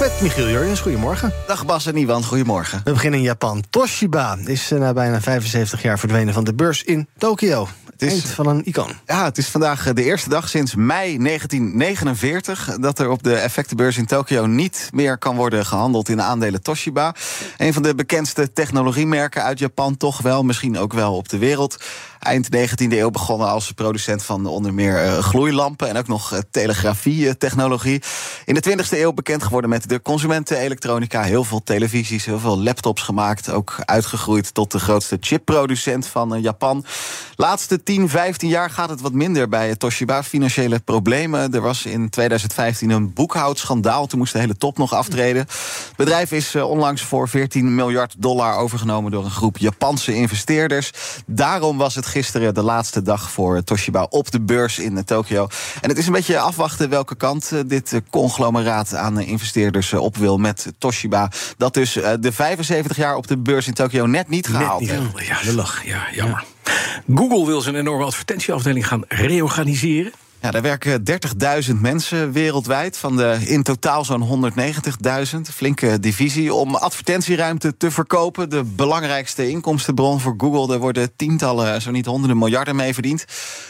Met Michiel Jurjens, goedemorgen. Dag Bas en Iwan, goedemorgen. We beginnen in Japan. Toshiba is eh, na bijna 75 jaar verdwenen van de beurs in Tokio. Het is van een icoon. Ja, het is vandaag eh, de eerste dag sinds mei 1949 dat er op de effectenbeurs in Tokio niet meer kan worden gehandeld in de aandelen Toshiba. Een van de bekendste technologiemerken uit Japan, toch wel, misschien ook wel op de wereld. Eind 19e eeuw begonnen als producent van onder meer uh, gloeilampen en ook nog uh, telegrafie-technologie. In de 20e eeuw bekend geworden met de consumentenelektronica. Heel veel televisies, heel veel laptops gemaakt. Ook uitgegroeid tot de grootste chipproducent van uh, Japan. Laatste 10, 15 jaar gaat het wat minder bij Toshiba. Financiële problemen. Er was in 2015 een boekhoudschandaal. Toen moest de hele top nog aftreden. Het bedrijf is onlangs voor 14 miljard dollar overgenomen door een groep Japanse investeerders. Daarom was het gisteren de laatste dag voor Toshiba op de beurs in Tokio. En het is een beetje afwachten welke kant dit conglomeraat aan investeerders op wil met Toshiba. Dat dus de 75 jaar op de beurs in Tokio net niet gehaald net niet, Ja, lullig. Ja, jammer. Ja. Google wil zijn enorme advertentieafdeling gaan reorganiseren. Ja, daar werken 30.000 mensen wereldwijd, van de in totaal zo'n 190.000. Flinke divisie om advertentieruimte te verkopen. De belangrijkste inkomstenbron voor Google. Er worden tientallen, zo niet honderden miljarden mee verdiend.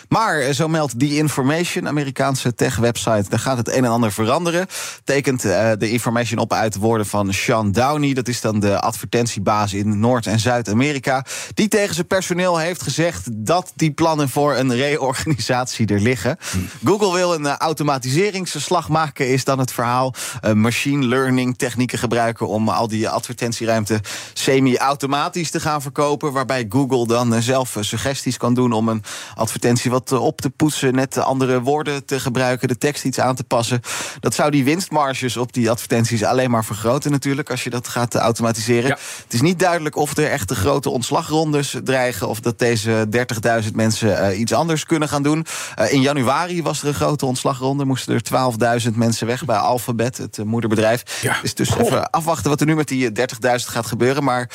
Maar, zo meldt The Information, Amerikaanse tech-website, daar gaat het een en ander veranderen. Tekent uh, de Information op uit woorden van Sean Downey. Dat is dan de advertentiebaas in Noord- en Zuid-Amerika. Die tegen zijn personeel heeft gezegd dat die plannen voor een reorganisatie er liggen. Google wil een uh, automatiseringsslag maken, is dan het verhaal. Uh, machine learning technieken gebruiken om al die advertentieruimte semi-automatisch te gaan verkopen. Waarbij Google dan uh, zelf suggesties kan doen om een advertentie wat op te poetsen, net andere woorden te gebruiken, de tekst iets aan te passen. Dat zou die winstmarges op die advertenties alleen maar vergroten natuurlijk, als je dat gaat automatiseren. Ja. Het is niet duidelijk of er echt de grote ontslagrondes dreigen of dat deze 30.000 mensen iets anders kunnen gaan doen. in januari was er een grote ontslagronde. Moesten er 12.000 mensen weg bij Alphabet, het moederbedrijf. Ja. Dus, dus even afwachten wat er nu met die 30.000 gaat gebeuren. Maar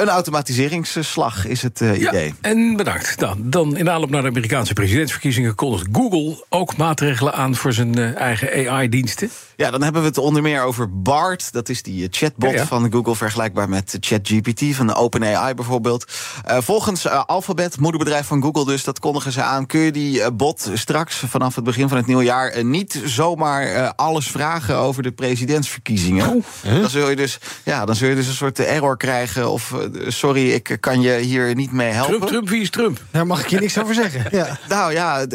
een automatiseringsslag is het uh, idee. Ja, en bedankt. Dan, dan in aanloop naar de Amerikaanse presidentsverkiezingen kondigt Google ook maatregelen aan voor zijn uh, eigen AI-diensten. Ja, dan hebben we het onder meer over BART. Dat is die chatbot ja, ja. van Google, vergelijkbaar met ChatGPT van de OpenAI bijvoorbeeld. Uh, volgens Alphabet, moederbedrijf van Google dus, dat kondigen ze aan. Kun je die bot straks vanaf het begin van het nieuwe jaar niet zomaar alles vragen over de presidentsverkiezingen? Oh. Dan zul je dus, ja, dan zul je dus een soort error krijgen of sorry, ik kan je hier niet mee helpen. Trump, Trump, wie is Trump? Daar mag ik je niks over zeggen. Ja. Nou ja,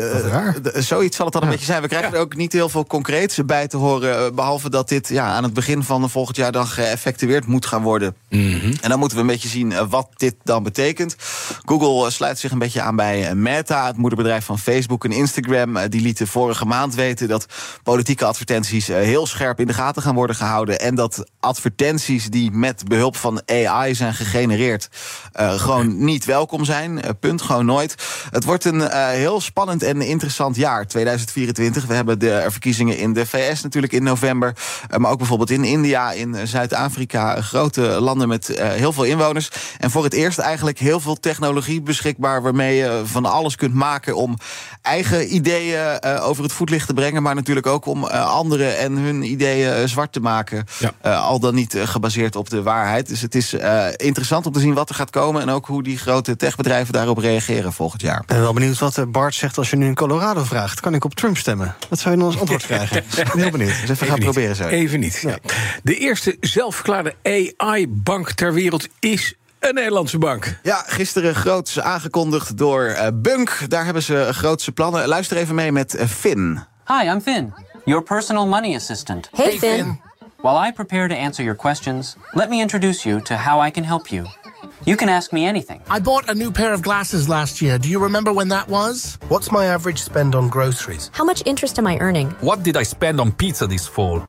zoiets zal het dan een beetje zijn. We krijgen er ook niet heel veel concreets bij te horen behalve dat dit ja, aan het begin van volgend jaar dan geëffectueerd moet gaan worden. Mm -hmm. En dan moeten we een beetje zien wat dit dan betekent. Google sluit zich een beetje aan bij Meta, het moederbedrijf van Facebook en Instagram. Die lieten vorige maand weten dat politieke advertenties heel scherp in de gaten gaan worden gehouden. En dat advertenties die met behulp van AI zijn gegenereerd, uh, gewoon niet welkom zijn. Uh, punt, gewoon nooit. Het wordt een uh, heel spannend en interessant jaar, 2024. We hebben de verkiezingen in de VS natuurlijk in november. Maar ook bijvoorbeeld in India, in Zuid-Afrika. Grote landen met heel veel inwoners. En voor het eerst eigenlijk heel veel technologie beschikbaar... waarmee je van alles kunt maken om eigen ideeën over het voetlicht te brengen... maar natuurlijk ook om anderen en hun ideeën zwart te maken. Ja. al dan niet gebaseerd op de waarheid. Dus het is interessant om te zien wat er gaat komen... en ook hoe die grote techbedrijven daarop reageren volgend jaar. Ik ben wel benieuwd wat Bart zegt als je nu in Colorado vraagt. Kan ik op Trump stemmen? Wat zou je dan als antwoord krijgen? Ik ben heel benieuwd. Dus even, gaan niet. proberen zo. Even niet. Ja. De eerste zelfverklaarde AI-bank ter wereld is een Nederlandse bank. Ja, gisteren groots aangekondigd door uh, Bunk. Daar hebben ze grootse plannen. Luister even mee met uh, Finn. Hi, I'm Finn, your personal money assistant. Hey, hey Finn. Finn. While I prepare to answer your questions, let me introduce you to how I can help you. You can ask me anything. I bought a new pair of glasses last year. Do you remember when that was? What's my average spend on groceries? How much interest am I earning? What did I spend on pizza this fall?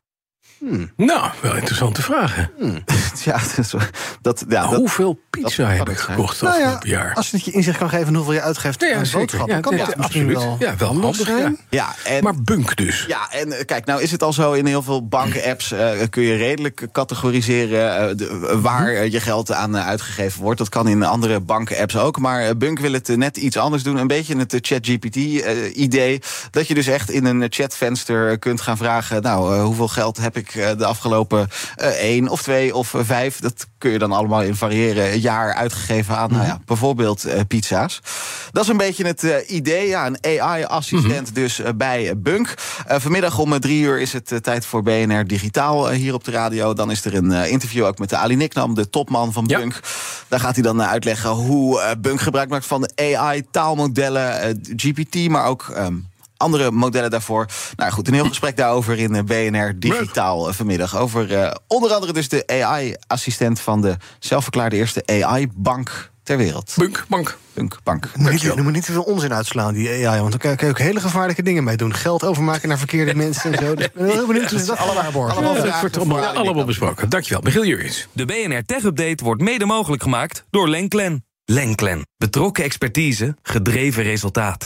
Nou, wel interessante vragen. Ja, dat, dat, ja, dat, Hoeveel pizza dat heb ik gekocht Nou ja, afgelopen jaar? als het je inzicht kan geven in hoeveel je uitgeeft Ja, ja, aan boodschappen, Ja, kan ja, dat misschien absoluut. wel Ja, wel handig zijn. ja, en, Maar bunk dus. Ja, en eh, kijk, nou is het al zo in heel veel banken-apps eh, kun je redelijk categoriseren eh, de- waar je geld aan uitgegeven wordt. Dat kan in andere banken-apps ook. Maar Bunk wil het net iets anders doen. Een beetje het ChatGPT-idee. dat je dus echt in een chatvenster kunt gaan vragen: Nou, hoeveel geld heb ik de afgelopen eh, één of twee of eh, vijf? Dat kun je dan allemaal in variëren jaar uitgegeven aan, nou ja, bijvoorbeeld eh, pizza's. Dat is een beetje het eh, idee. Ja, een AI-assistent dus eh, bij eh, Bunk. Eh, vanmiddag om eh, drie uur is het eh, tijd voor BNR Digitaal eh, hier op de radio. Dan is er een eh, interview ook met de Ali Niknam, de topman van Ja. Bunk. Daar gaat hij dan eh, uitleggen hoe eh, Bunk gebruik maakt van de AI-taalmodellen, eh, GPT, maar ook. ehm, andere modellen daarvoor. Nou goed, een heel gesprek daarover in eh, BNR Digitaal eh, vanmiddag. Over eh, onder andere dus de AI-assistent van de zelfverklaarde eerste AI-bank ter wereld. Bunk, bank. Bunk Bank. Moet niet, je moet niet te veel onzin uitslaan, die AI. Want dan kan je, ook hele gevaarlijke dingen mee doen. Geld overmaken naar verkeerde mensen en zo. Dus ik ben heel benieuwd ze dat allemaal waarborgen. allemaal Ja, voor besproken. Dankjewel. Michiel Jurgens. De BNR Tech Update wordt mede mogelijk gemaakt door Lenklen. Lenklen. Betrokken expertise, gedreven resultaat.